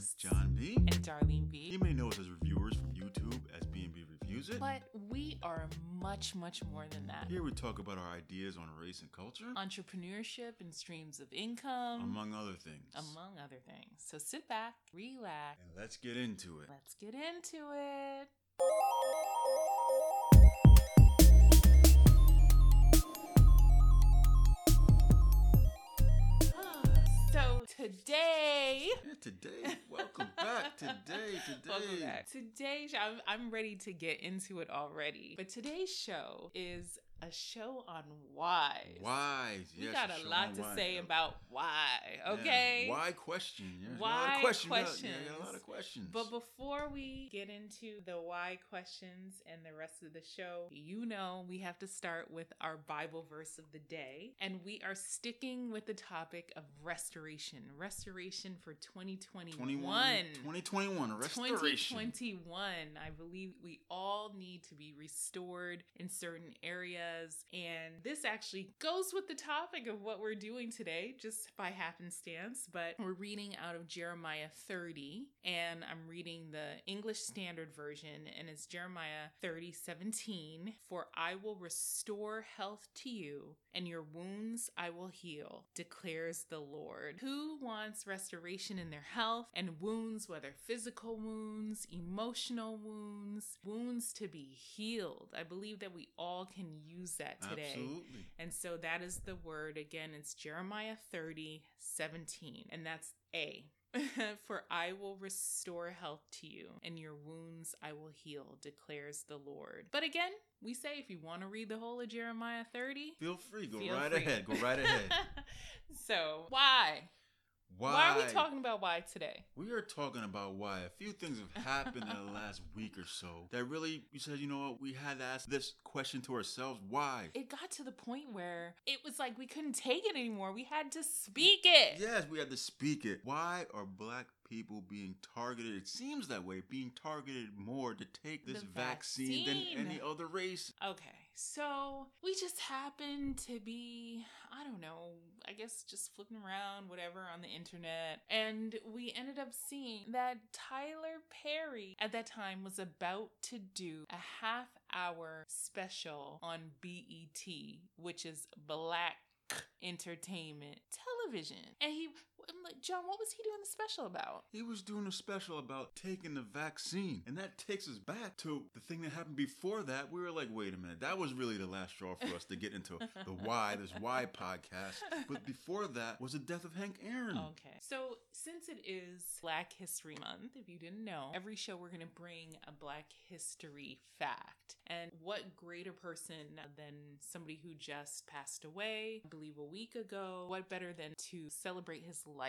hosts, John B. and Darlene B. You may know us as reviewers from YouTube as B&B Reviews It. But we are much, much more than that. Here we talk about our ideas on race and culture, Entrepreneurship and streams of income, among other things. among other things. So sit back, relax. And let's get into it. Let's get into it. Today, Yeah, today, welcome back. Today, today. Welcome back. Today, I'm, I'm ready to get into it already. But today's show is a show on why. We yes, got a a lot to why. say Yeah. about why, Yeah, okay? Why question? Yeah, there's a lot Why of questions. We Yeah, questions. we got a lot of questions. But before we get into the why questions and the rest of the show, you know we have to start with our Bible verse of the day. And we are sticking with the topic of restoration. Restoration for 2021. 21, 2021, restoration. 2021. I believe we all need to be restored in certain areas. And this actually goes with the topic of what we're doing today, just by happenstance. But we're reading out of Jeremiah 30, and I'm reading the English Standard Version, and it's Jeremiah 30 17. For I will restore health to you, and your wounds I will heal, declares the Lord. Who wants restoration in their health and wounds, whether physical wounds, emotional wounds, wounds to be healed? I believe that we all can use that today. Absolutely. And so that is the word. Again, it's Jeremiah 30, 17. And that's A. For I will restore health to you, and your wounds I will heal, declares the Lord. But again, we say if you want to read the whole of Jeremiah 30, Feel free. Go feel right free. ahead. Go right ahead. so, why? Why? Why are we talking about why today? We are talking about why a few things have happened in the last week or so that really, you said, you know what, we had to ask this question to ourselves. Why? It got to the point where it was like we couldn't take it anymore. We had to speak it. Yes, we had to speak it. Why are black people being targeted? It seems that way, being targeted more to take this vaccine, vaccine. than any other race. Okay, so we just happened to be, I don't know, I guess just flipping around, whatever, on the internet. And we ended up seeing that Tyler Perry at that time was about to do a half hour special on BET, which is Black Entertainment Television. And he, I'm like, John, what was he doing the special about? He was doing a special about taking the vaccine. And that takes us back to the thing that happened before that. We were like, wait a minute, that was really the last straw for us to get into the why, this why podcast. But before that was the death of Hank Aaron. Okay. So, since it is Black History Month, if you didn't know, every show we're going to bring a Black history fact. And what greater person than somebody who just passed away, I believe a week ago? What better than to celebrate his life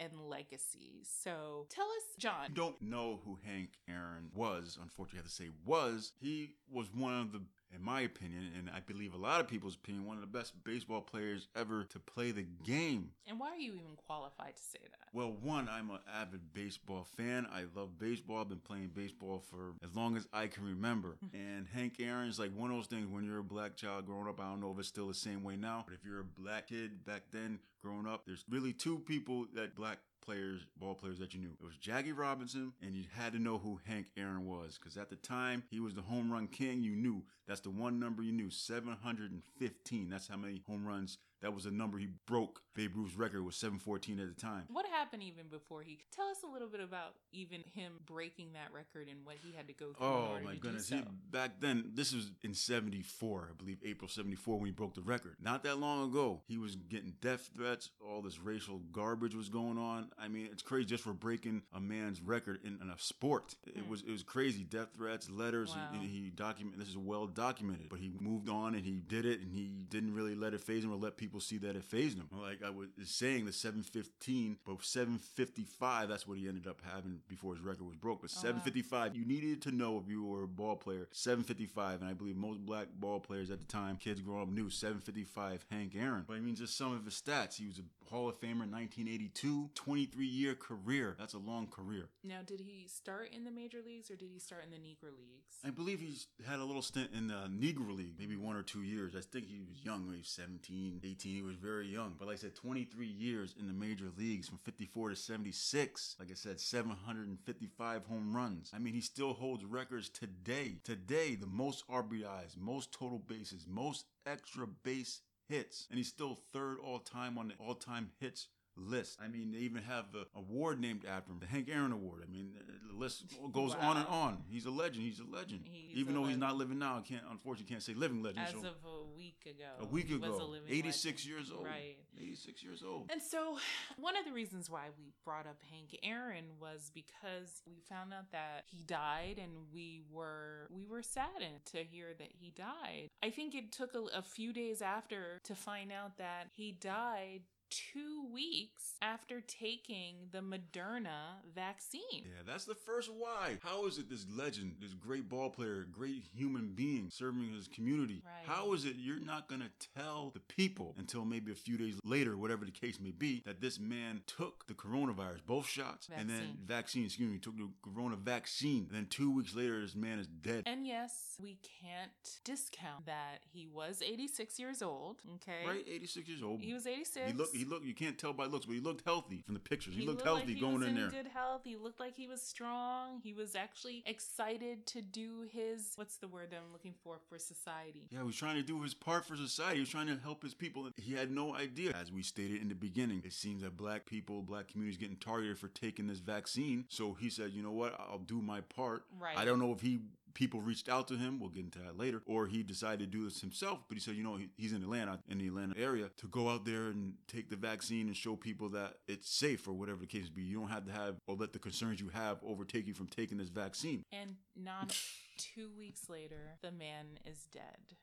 and legacy? So, tell us, John. don't know who Hank Aaron was, unfortunately, I have to say was. He was one of the, in my opinion, and I believe a lot of people's opinion, one of the best baseball players ever to play the game. And why are you even qualified to say that? Well, one, I'm an avid baseball fan. I love baseball. I've been playing baseball for as long as I can remember. and Hank Aaron is like one of those things when you're a black child growing up. I don't know if it's still the same way now, but if you're a black kid back then growing up, there's really two people that black players, ball players that you knew. It was Jackie Robinson, and you had to know who Hank Aaron was because at the time he was the home run king. You knew that's the one number you knew 715. That's how many home runs. That was the number he broke. Babe Ruth's record was 714 at the time. What happened even before he? Tell us a little bit about even him breaking that record and what he had to go through. Oh my goodness. So. He, back then, this was in 74, I believe, April 74 when he broke the record. Not that long ago. He was getting death threats. All this racial garbage was going on. I mean, it's crazy just for breaking a man's record in, in a sport. It Hmm. was it was crazy. Death threats, letters, Wow. and, and he document this is well documented. But he moved on and he did it and he didn't really let it faze him or let people see that it fazed him. Like I was saying the 715, but 755, that's what he ended up having before his record was broke. But Oh, wow. 755, you needed to know if you were a ball player. 755, and I believe most black ball players at the time, kids growing up, knew 755 Hank Aaron. But I mean, just some of his stats. He was a Hall of Famer in 1982, 23 year career. That's a long career. Now, did he start in the major leagues or did he start in the Negro leagues? I believe he's had a little stint in the Negro League, maybe one or two years. I think he was young, maybe 17, 18 18. He was very young. But like I said, 23 years in the major leagues from 54 to 76. Like I said, 755 home runs. I mean, he still holds records today. Today, the most RBIs, most total bases, most extra base hits. And he's still third all time on the all time hits list. I mean, they even have the award named after him, the Hank Aaron Award. I mean, the list goes Wow. on and on. He's a legend. He's a legend. He's even a though he's not living now, I can't unfortunately can't say living legend. As so of a week ago. a week ago, a living 86 legend. years old. Right. 86 years old. And so, one of the reasons why we brought up Hank Aaron was because we found out that he died, and we were we were saddened to hear that he died. I think it took a, a few days after to find out that he died two weeks after taking the Moderna vaccine. Yeah, that's the first why. How is it this legend, this great ball player, great human being serving his community? Right. How is it you're not going to tell the people until maybe a few days later, whatever the case may be, that this man took the coronavirus, both shots, and then Vaccine. vaccine, excuse me, took the corona vaccine. And then two weeks later, this man is dead. And yes, we can't discount that he was 86 years old. Okay. Right, 86 years old. He was 86. He looked. He looked. You can't tell by looks, but he looked healthy from the pictures. He, looked, like healthy he going in in there. good health. He looked like he was strong. He was actually excited to do his what's the word that I'm looking for for society. Yeah, he was trying to do his part for society. He was trying to help his people. He had no idea. As we stated in the beginning, it seems that black people, black communities getting targeted for taking this vaccine. So he said, you know what? I'll do my part. Right. I don't know if he people reached out to him. We'll get into that later. Or he decided to do this himself. But he said, you know, he, he's in Atlanta, in the Atlanta area, to go out there and take the vaccine and show people that it's safe or whatever the case be. You don't have to have or let the concerns you have overtake you from taking this vaccine. And not two weeks later, the man is dead.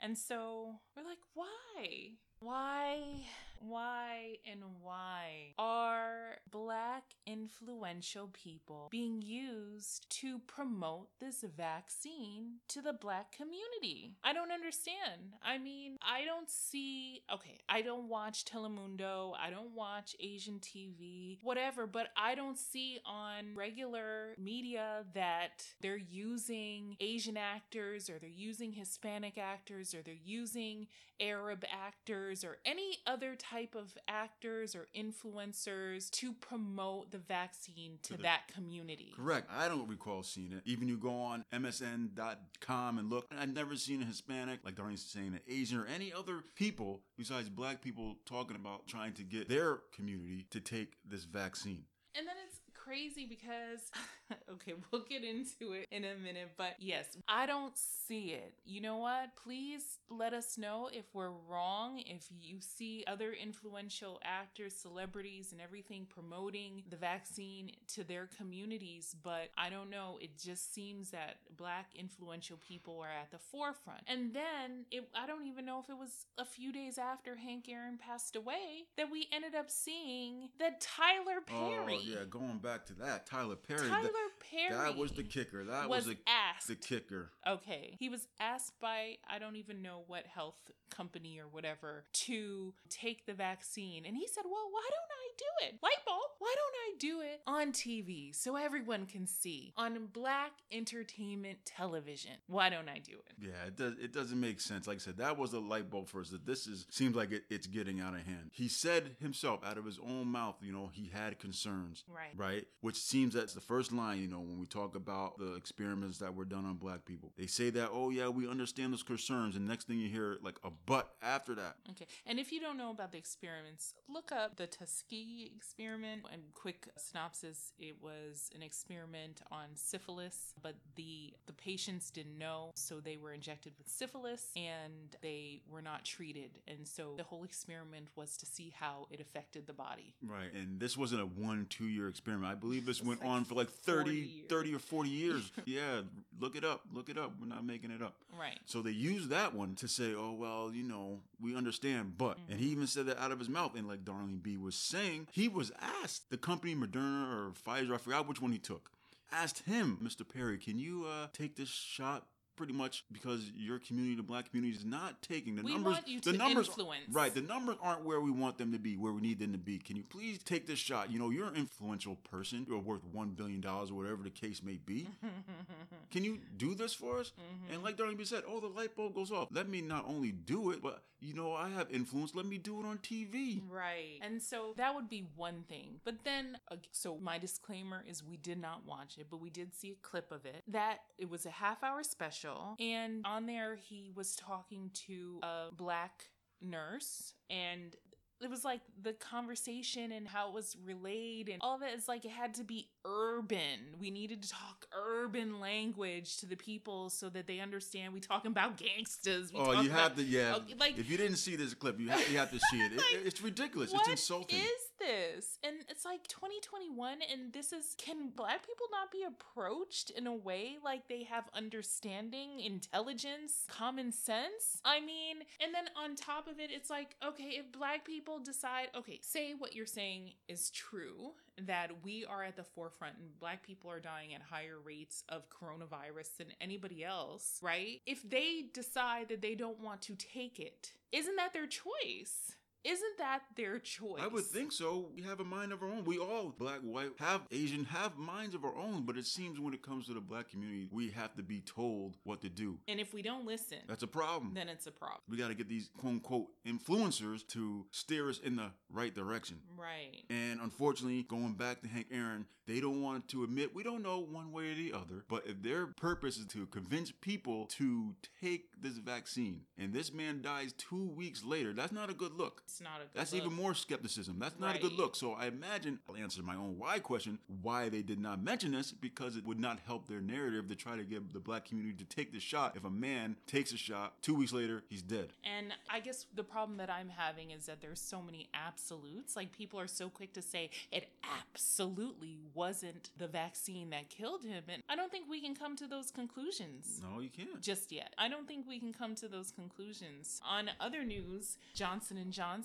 And so we're like, why? Why, why, and why are black influential people being used to promote this vaccine to the black community? I don't understand. I mean, I don't see, okay, I don't watch Telemundo, I don't watch Asian TV, whatever, but I don't see on regular media that they're using Asian actors or they're using Hispanic actors or they're using Arab actors or any other type of actors or influencers to promote the vaccine to, To the- that community. Correct. I don't recall seeing it. Even you go on MSN.com and look, I've never seen a Hispanic, like Darlene's saying, an Asian or any other people besides black people talking about trying to get their community to take this vaccine. And then it's crazy because, okay, we'll get into it in a minute, but yes, I don't see it. You know what? Please let us know if we're wrong, if you see other influential actors, celebrities, and everything promoting the vaccine to their communities, but I don't know. It just seems that black influential people are at the forefront. And then it, I don't even know if it was a few days after Hank Aaron passed away that we ended up seeing that Tyler oh, Perry. Oh, yeah, going back to that, Tyler Perry. Tyler Perry. that was the kicker. That was was, the, asked. the kicker. Okay. He was asked by, I don't even know what health company or whatever, to take the vaccine. And he said, Well, why don't I do it? Light bulb, why don't I do it on TV so everyone can see on black entertainment television? Why don't I do it? Yeah, it does. It doesn't make sense. Like I said, that was a light bulb for us. That this is seems like it, it's getting out of hand. He said himself, out of his own mouth, you know, he had concerns. Right. Right. Which seems that's the first line. You know, when we talk about the experiments that were done on black people, they say that, oh yeah, we understand those concerns, and next thing you hear, like a but after that. Okay. And if you don't know about the experiments, look up the Tuskegee experiment. And quick synopsis: it was an experiment on syphilis, but the the patients didn't know, so they were injected with syphilis and they were not treated. And so the whole experiment was to see how it affected the body. Right. And this wasn't a one, two year experiment. I believe this went like on for like 40 30, 30 or 40 years. yeah. Look it up. Look it up. We're not making it up. Right. So they used that one to say, oh, well, you know, we understand, but. And he even said that out of his mouth. And like Darlene B was saying, he was asked, the company Moderna or Pfizer, I forgot which one he took, asked him, Mr. Perry, can you uh, take this shot pretty much because your community, the black community, is not taking the We numbers. want you the to numbers, influence. right? The numbers aren't where we want them to be, where we need them to be. Can you please take this shot? You know, you're an influential person. You're worth one billion dollars or whatever the case may be. Can you do this for us? Mm-hmm. And like Darlene said, oh, the light bulb goes off. Let me not only do it, but you know, I have influence. Let me do it on TV. Right. And so that would be one thing. But then, so my disclaimer is we did not watch it, but we did see a clip of it. That it was a half hour special. And on there, he was talking to a black nurse and it was like the conversation and how it was relayed and all of it is like it had to be urban. We needed to talk urban language to the people so that they understand we talking about gangsters. We Oh, you have about- to, yeah. Okay, like- if you didn't see this clip, you have, you have to see it. It- It's ridiculous. It's insulting. is this? And it's like 2021, and this is can black people not be approached in a way like they have understanding, intelligence, common sense? I mean, and then on top of it, it's like, okay, if black people decide, okay, say what you're saying is true, that we are at the forefront and black people are dying at higher rates of coronavirus than anybody else, right? If they decide that they don't want to take it, isn't that their choice? Isn't that their choice? I would think so. We have a mind of our own. We all, black, white, have Asian, have minds of our own. But it seems when it comes to the black community, we have to be told what to do. And if we don't listen, That's a problem. then it's a problem. we got to get these quote unquote influencers to steer us in the right direction. Right. And unfortunately, going back to Hank Aaron, they don't want to admit, we don't know one way or the other, but if their purpose is to convince people to take this vaccine and this man dies two weeks later, that's not a good look. It's not a good That's look. even more skepticism. That's not a good look. So I imagine I'll answer my own why question why they did not mention this because it would not help their narrative to try to get the black community to take the shot. If a man takes a shot, two weeks later, he's dead. And I guess the problem that I'm having is that there's so many absolutes. Like people are so quick to say it absolutely wasn't the vaccine that killed him. And I don't think we can come to those conclusions. No, you can't. just yet. I don't think we can come to those conclusions. On other news, Johnson and Johnson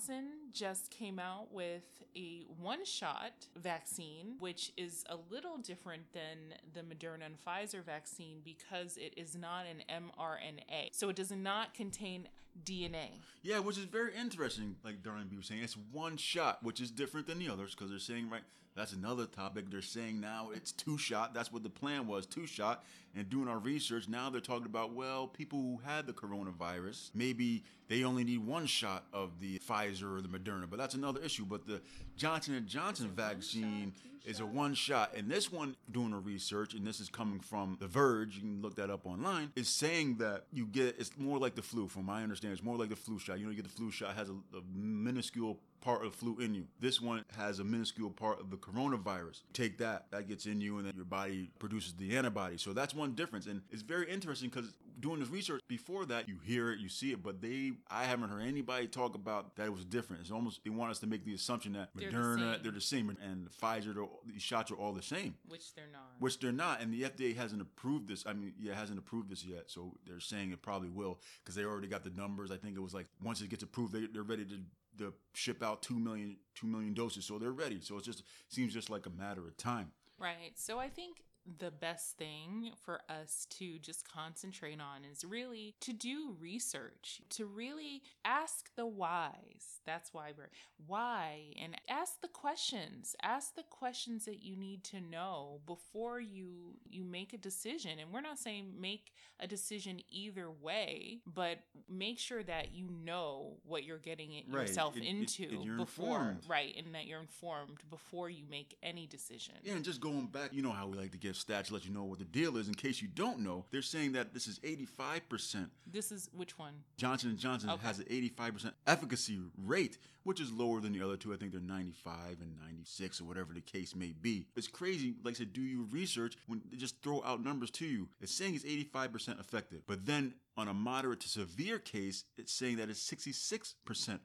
just came out with a one-shot vaccine, which is a little different than the Moderna and Pfizer vaccine because it is not an mRNA. So it does not contain DNA. Yeah, which is very interesting. Like Darlene B was saying, it's one shot, which is different than the others because they're saying right. That's another topic. They're saying now it's two shot. That's what the plan was, two shot. And doing our research, now they're talking about well, people who had the coronavirus, maybe they only need one shot of the Pfizer or the Moderna. But that's another issue. But the Johnson and Johnson vaccine is a one shot. And this one, doing a research, and this is coming from The Verge, you can look that up online, is saying that you get it's more like the flu. From my understanding, it's more like the flu shot. You know, you get the flu shot has a, a minuscule part of the flu in you. This one has a minuscule part of the coronavirus. Take that, that gets in you, and then your body produces the antibody. So that's one difference, and it's very interesting because doing this research before that, you hear it, you see it, but they, I haven't heard anybody talk about that it was different. It's almost they want us to make the assumption that They're the Moderna, they're the same, and Pfizer, these shots are all the same Which they're not. which they're not, and the FDA hasn't approved this. I mean, yeah, hasn't approved this yet, so they're saying it probably will because they already got the numbers. I think it was like once it gets approved, they, they're ready to, to ship out two million two million doses, so they're ready. So it just seems just like a matter of time. Right. So I think the best thing for us to just concentrate on is really to do research, to really ask the whys. That's why we're why and ask the questions. Ask the questions that you need to know before you you make a decision. And we're not saying make a decision either way, but make sure that you know what you're getting it Right. yourself It- it- into you're before informed. right and that you're informed before you make any decision. Yeah, and just going back, you know how we like to give stats, to let you know what the deal is. In case you don't know, they're saying that this is 85%. This is which one? Johnson and Johnson Okay. has an 85% efficacy rate, which is lower than the other two. I think they're 95 and 96 or whatever the case may be. It's crazy. Like I said, do your research when they just throw out numbers to you. It's saying it's 85% effective, but then On a moderate to severe case, it's saying that it's 66%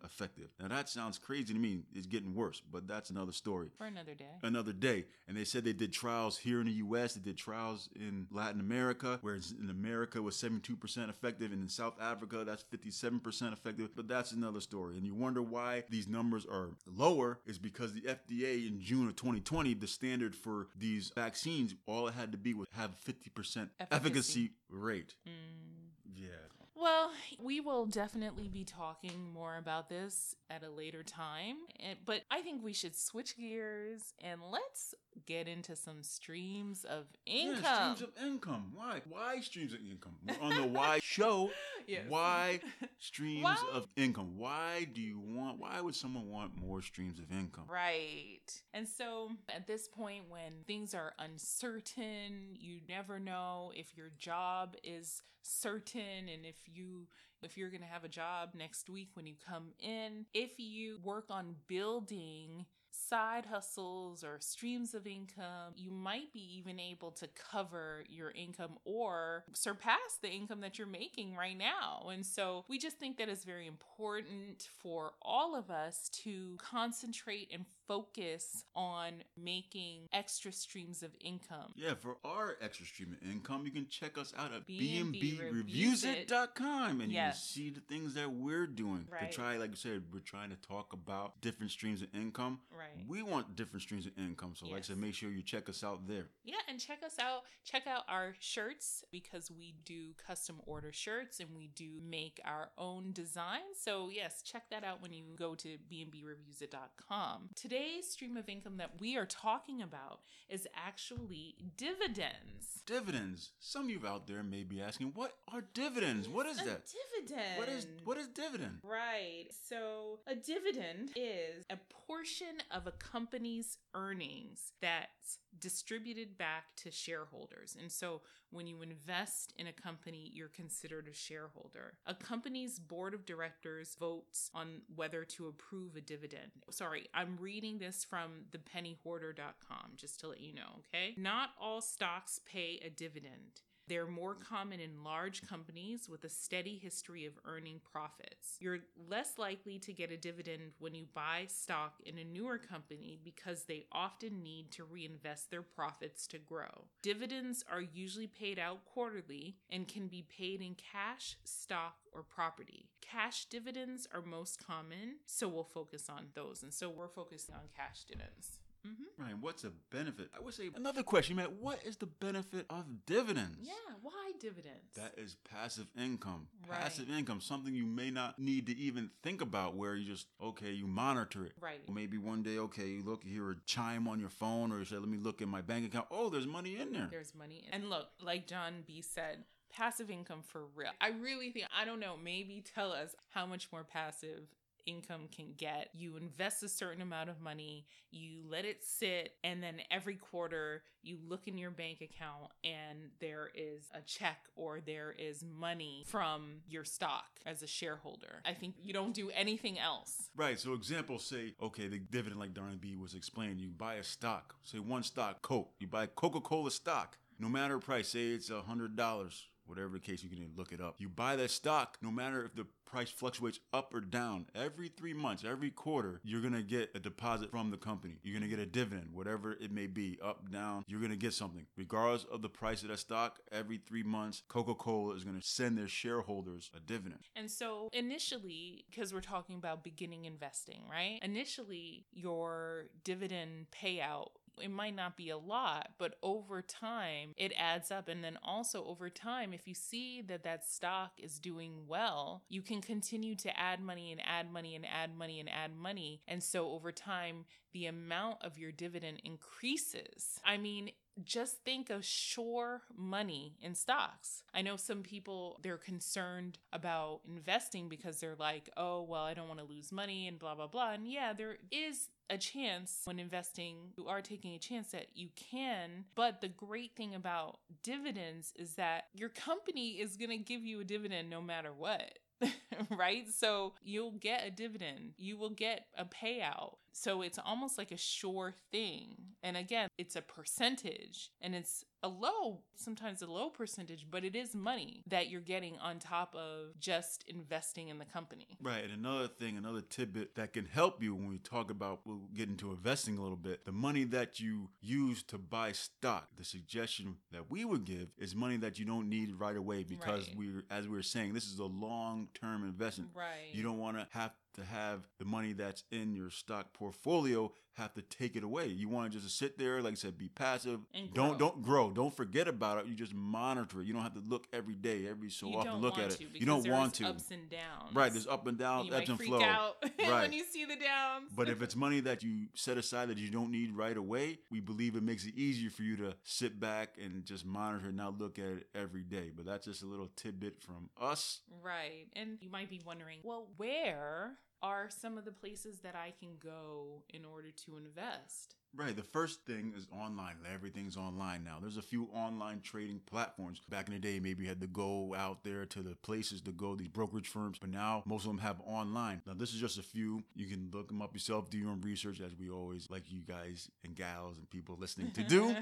effective. Now that sounds crazy to me. It's getting worse, but that's another story. For another day. Another day. And they said they did trials here in the US, they did trials in Latin America, whereas in America was 72% effective, and in South Africa, that's 57% effective. But that's another story. And you wonder why these numbers are lower is because the FDA in June of 2020, the standard for these vaccines, all it had to be was have 50% efficacy, Efficacy. rate. Mm. Yeah. Well, we will definitely be talking more about this at a later time, but I think we should switch gears and let's get into some streams of income. Yeah, streams of income. Why? Why streams of income? We're on the Why show. Yes. Why streams Why? of income? Why do you want? Why would someone want more streams of income? Right. And so at this point, when things are uncertain, you never know if your job is certain and if you if you're going to have a job next week when you come in if you work on building side hustles or streams of income you might be even able to cover your income or surpass the income that you're making right now. And so we just think that it's very important for all of us to concentrate and focus on making extra streams of income Yeah, for our extra stream of income, you can check us out at bnbreviewsit.com and Yes. you can see the things that we're doing. Right. To try, like I said, we're trying to talk about different streams of income. Right. We want different streams of income. So, like I said, make sure you check us out there. Yeah, and check us out. Check out our shirts because we do custom order shirts and we do make our own designs. So yes, check that out when you go to bnbreviewsit.com. Today's stream of income that we are talking about is actually dividends. Dividends. Some of you out there may be asking, what are dividends? What is A that? dividend. What is what is dividend? Right. So a dividend is a portion of a company's earnings that's distributed back to shareholders. And so when you invest in a company, you're considered a shareholder. A company's board of directors votes on whether to approve a dividend. Sorry, I'm reading this from thepennyhoarder.com just to let you know, okay? Not all stocks pay a dividend. They're more common in large companies with a steady history of earning profits. You're less likely to get a dividend when you buy stock in a newer company because they often need to reinvest their profits to grow. Dividends are usually paid out quarterly and can be paid in cash, stock, or property. Cash dividends are most common, so we'll focus on those. And so we're focusing on cash dividends. Mm-hmm. Ryan, what's a benefit? I would say another question, man. What is the benefit of dividends? Yeah, why dividends? That is passive income. Right. Passive income, something you may not need to even think about where you just, okay, you monitor it. right. Maybe one day, okay, you look, you hear a chime on your phone, or you say, let me look in my bank account. Oh, there's money in there. There's money. And look, like John B said, passive income for real. I really think, I don't know, maybe tell us how much more passive income can get. You invest a certain amount of money, you let it sit, and then every quarter you look in your bank account and there is a check or there is money from your stock as a shareholder. I think you don't do anything else. Right. So, example, say, okay, the dividend, like Darlene B was explaining, you buy a stock, say one stock, Coke. You buy Coca Cola stock, no matter price, say it's a hundred dollars. Whatever the case, you can look it up. You buy that stock, no matter if the price fluctuates up or down. Every three months, every quarter, you're gonna get a deposit from the company. You're gonna get a dividend, whatever it may be, up, down. You're gonna get something, regardless of the price of that stock. Every three months, Coca-Cola is gonna send their shareholders a dividend. And so initially, because we're talking about beginning investing, right? Initially, your dividend payout. It might not be a lot, but over time it adds up. And then also over time, if you see that that stock is doing well, you can continue to add money and add money and add money and add money. And so over time, the amount of your dividend increases. I mean, just think of sure money in stocks. I know some people they're concerned about investing because they're like, "Oh, well, I don't want to lose money and blah blah blah." And yeah, there is a chance when investing, you are taking a chance that you can, but the great thing about dividends is that your company is going to give you a dividend no matter what. right? So you'll get a dividend, you will get a payout. So it's almost like a sure thing. And again, it's a percentage and it's a low, sometimes a low percentage, but it is money that you're getting on top of just investing in the company. Right. And another thing, another tidbit that can help you when we talk about, we'll get into investing a little bit. The money that you use to buy stock, the suggestion that we would give is money that you don't need right away because Right. we, as we were saying, this is a long term investment. Right. You don't want to have to have the money that's in your stock portfolio have to take it away. You want to just sit there, like I said, be passive. And don't grow. don't grow. Don't forget about it. You just monitor it. You don't have to look every day, every so you often look at it. You don't want to. ups and downs. Right, there's up and down, you ebbs and flow. out Right. when you see the downs. But if it's money that you set aside that you don't need right away, we believe it makes it easier for you to sit back and just monitor and not look at it every day. But that's just a little tidbit from us. Right. And you might be wondering, well, where are some of the places that I can go in order to invest? Right. The first thing is online. Everything's online now. There's a few online trading platforms. Back in the day, maybe you had to go out there to the places to go, these brokerage firms, but now most of them have online. Now, this is just a few. You can look them up yourself, do your own research, as we always like you guys and gals and people listening to do.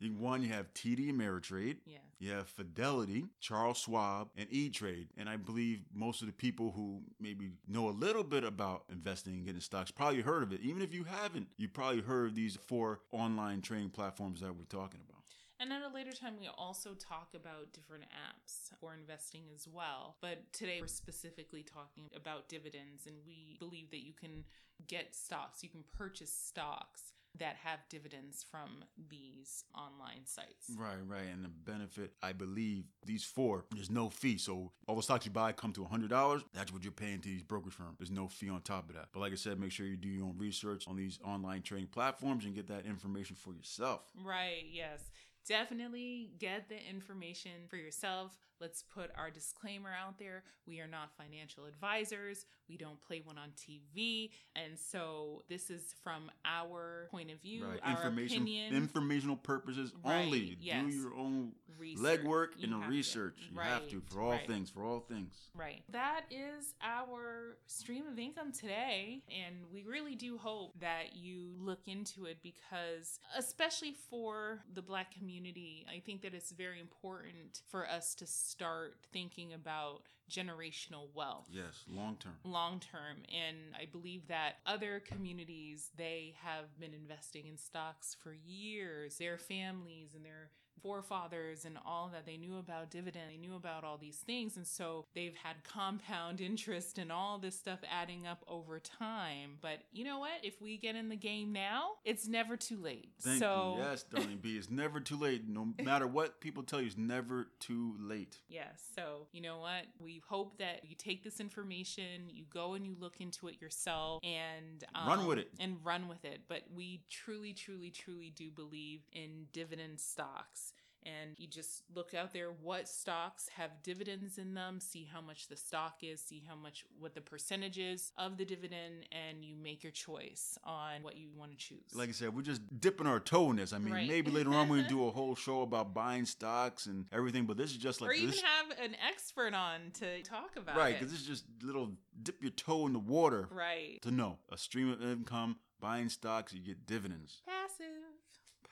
One, you have TD Ameritrade. yeah. You have Fidelity, Charles Schwab, and E Trade. And I believe most of the people who maybe know a little bit about investing and getting stocks probably heard of it. Even if you haven't, you probably heard of these four online trading platforms that we're talking about. And at a later time, we also talk about different apps for investing as well. But today, we're specifically talking about dividends, and we believe that you can get stocks, you can purchase stocks that have dividends from these online sites. Right, right. And the benefit, I believe, these four, there's no fee. So all the stocks you buy come to $100. That's what you're paying to these brokerage firms. There's no fee on top of that. But like I said, make sure you do your own research on these online trading platforms and get that information for yourself. Right, yes. Definitely get the information for yourself. Let's put our disclaimer out there. We are not financial advisors. We don't play one on TV. And so this is from our point of view, right. our Information, opinion. informational purposes Right, only. yes. Do your own research. legwork You and the to. research. You have to for all right. things. For all things. Right. That is our stream of income today. And we really do hope that you look into it because, especially for the Black community, I think that it's very important for us to start thinking about generational wealth. Yes, long term. long term and i believe that other communities they have been investing in stocks for years their families and their forefathers and all that they knew about dividend they knew about all these things and so they've had compound interest and all this stuff adding up over time but you know what if we get in the game now it's never too late Thank so you. Yes, Darlene B. It's never too late. No matter what people tell you, it's never too late. Yes. So, you know what? We hope that you take this information, you go and you look into it yourself and um, Run with it. And run with it. But we truly, truly, truly do believe in dividend stocks. And you just look out there what stocks have dividends in them, see how much the stock is, see how much, what the percentage is of the dividend, and you make your choice on what you want to choose. Like I said, we're just dipping our toe in this. I mean, Right. maybe later on we'll do a whole show about buying stocks and everything, but this is just like or even this. have an expert on to talk about right, it. because this is just little dip your toe in the water Right. to know a stream of income, buying stocks, you get dividends. Passive.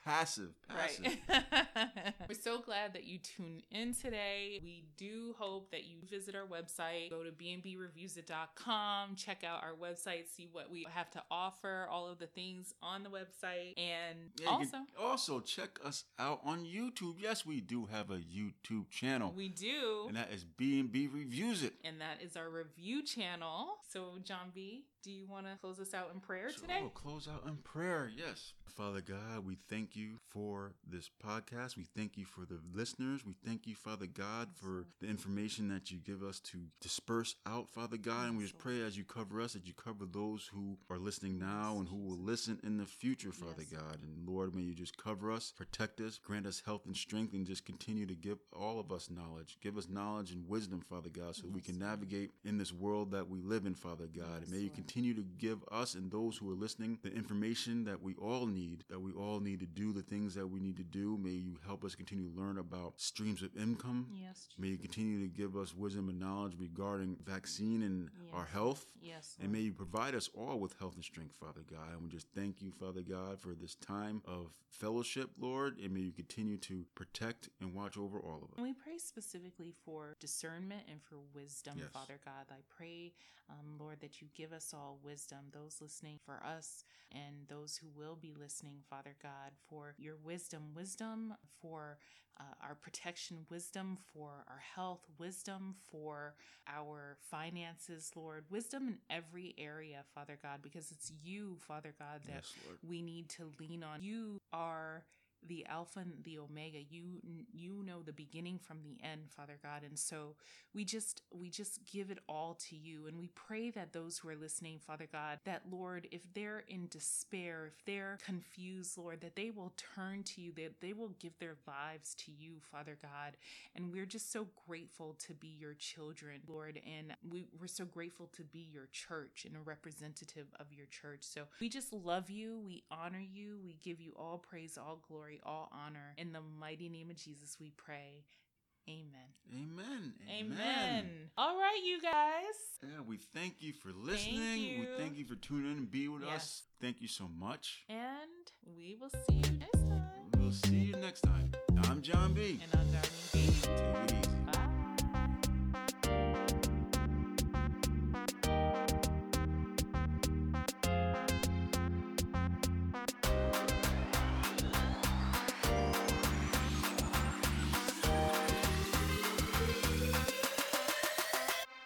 Passive, passive. Right. We're so glad that you tuned in today. We do hope that you visit our website. Go to bnbreviews.com, check out our website, see what we have to offer, all of the things on the website. And Yeah, also, also check us out on YouTube. Yes, we do have a YouTube channel, we do. and that is B and B Reviews It. And that is our review channel. So, John B, do you want to close us out in prayer So today? we'll close out in prayer. Yes. Father God, we thank you for this podcast. We thank you for the listeners. We thank you, Father God, for the information that you give us to disperse out, Father God. And we just pray as you cover us, that you cover those who are listening now and who will listen in the future, Father Yes. God. And Lord, may you just cover us, protect us, grant us health and strength, and just continue to give all of us knowledge. Give us knowledge and wisdom, Father God, so we can navigate in this world that we live in, Father God. And may you Lord. Continue to give us and those who are listening the information that we all need, that we all need to do the things that we need to do. May you help us continue to learn about streams of income. Yes. May you continue to give us wisdom and knowledge regarding vaccine and Yes. our health. Yes. And may you provide us all with health and strength, Father God. And we just thank you, Father God, for this time of fellowship, Lord. And may you continue to protect and watch over all of us. And we pray specifically for discernment and for wisdom, Yes. Father God. I pray, um, Lord, that you give us all wisdom, those listening for us and those who will be listening, Father God, for your wisdom, wisdom for uh, our protection, wisdom for our health, wisdom for our finances, Lord, wisdom in every area, Father God, because it's you, Father God, that Yes, we need to lean on. You are the alpha and the omega you you know the beginning from the end father god. And so we just we just give it all to you. And we pray that those who are listening father god that lord if they're in despair if they're confused lord that they will turn to you that they will give their lives to you father god. And we're just so grateful to be your children lord. And we, we're so grateful to be your church and a representative of your church. So we just love you. We honor you. We give you all praise all glory all honor in the mighty name of jesus we pray amen Amen. amen, all right you guys Yeah, we thank you for listening. you. We thank you for tuning in and be with Yes. us. Thank you so much. and we will see you next time We'll see you next time. I'm John B. and i'm darlene b Take it easy.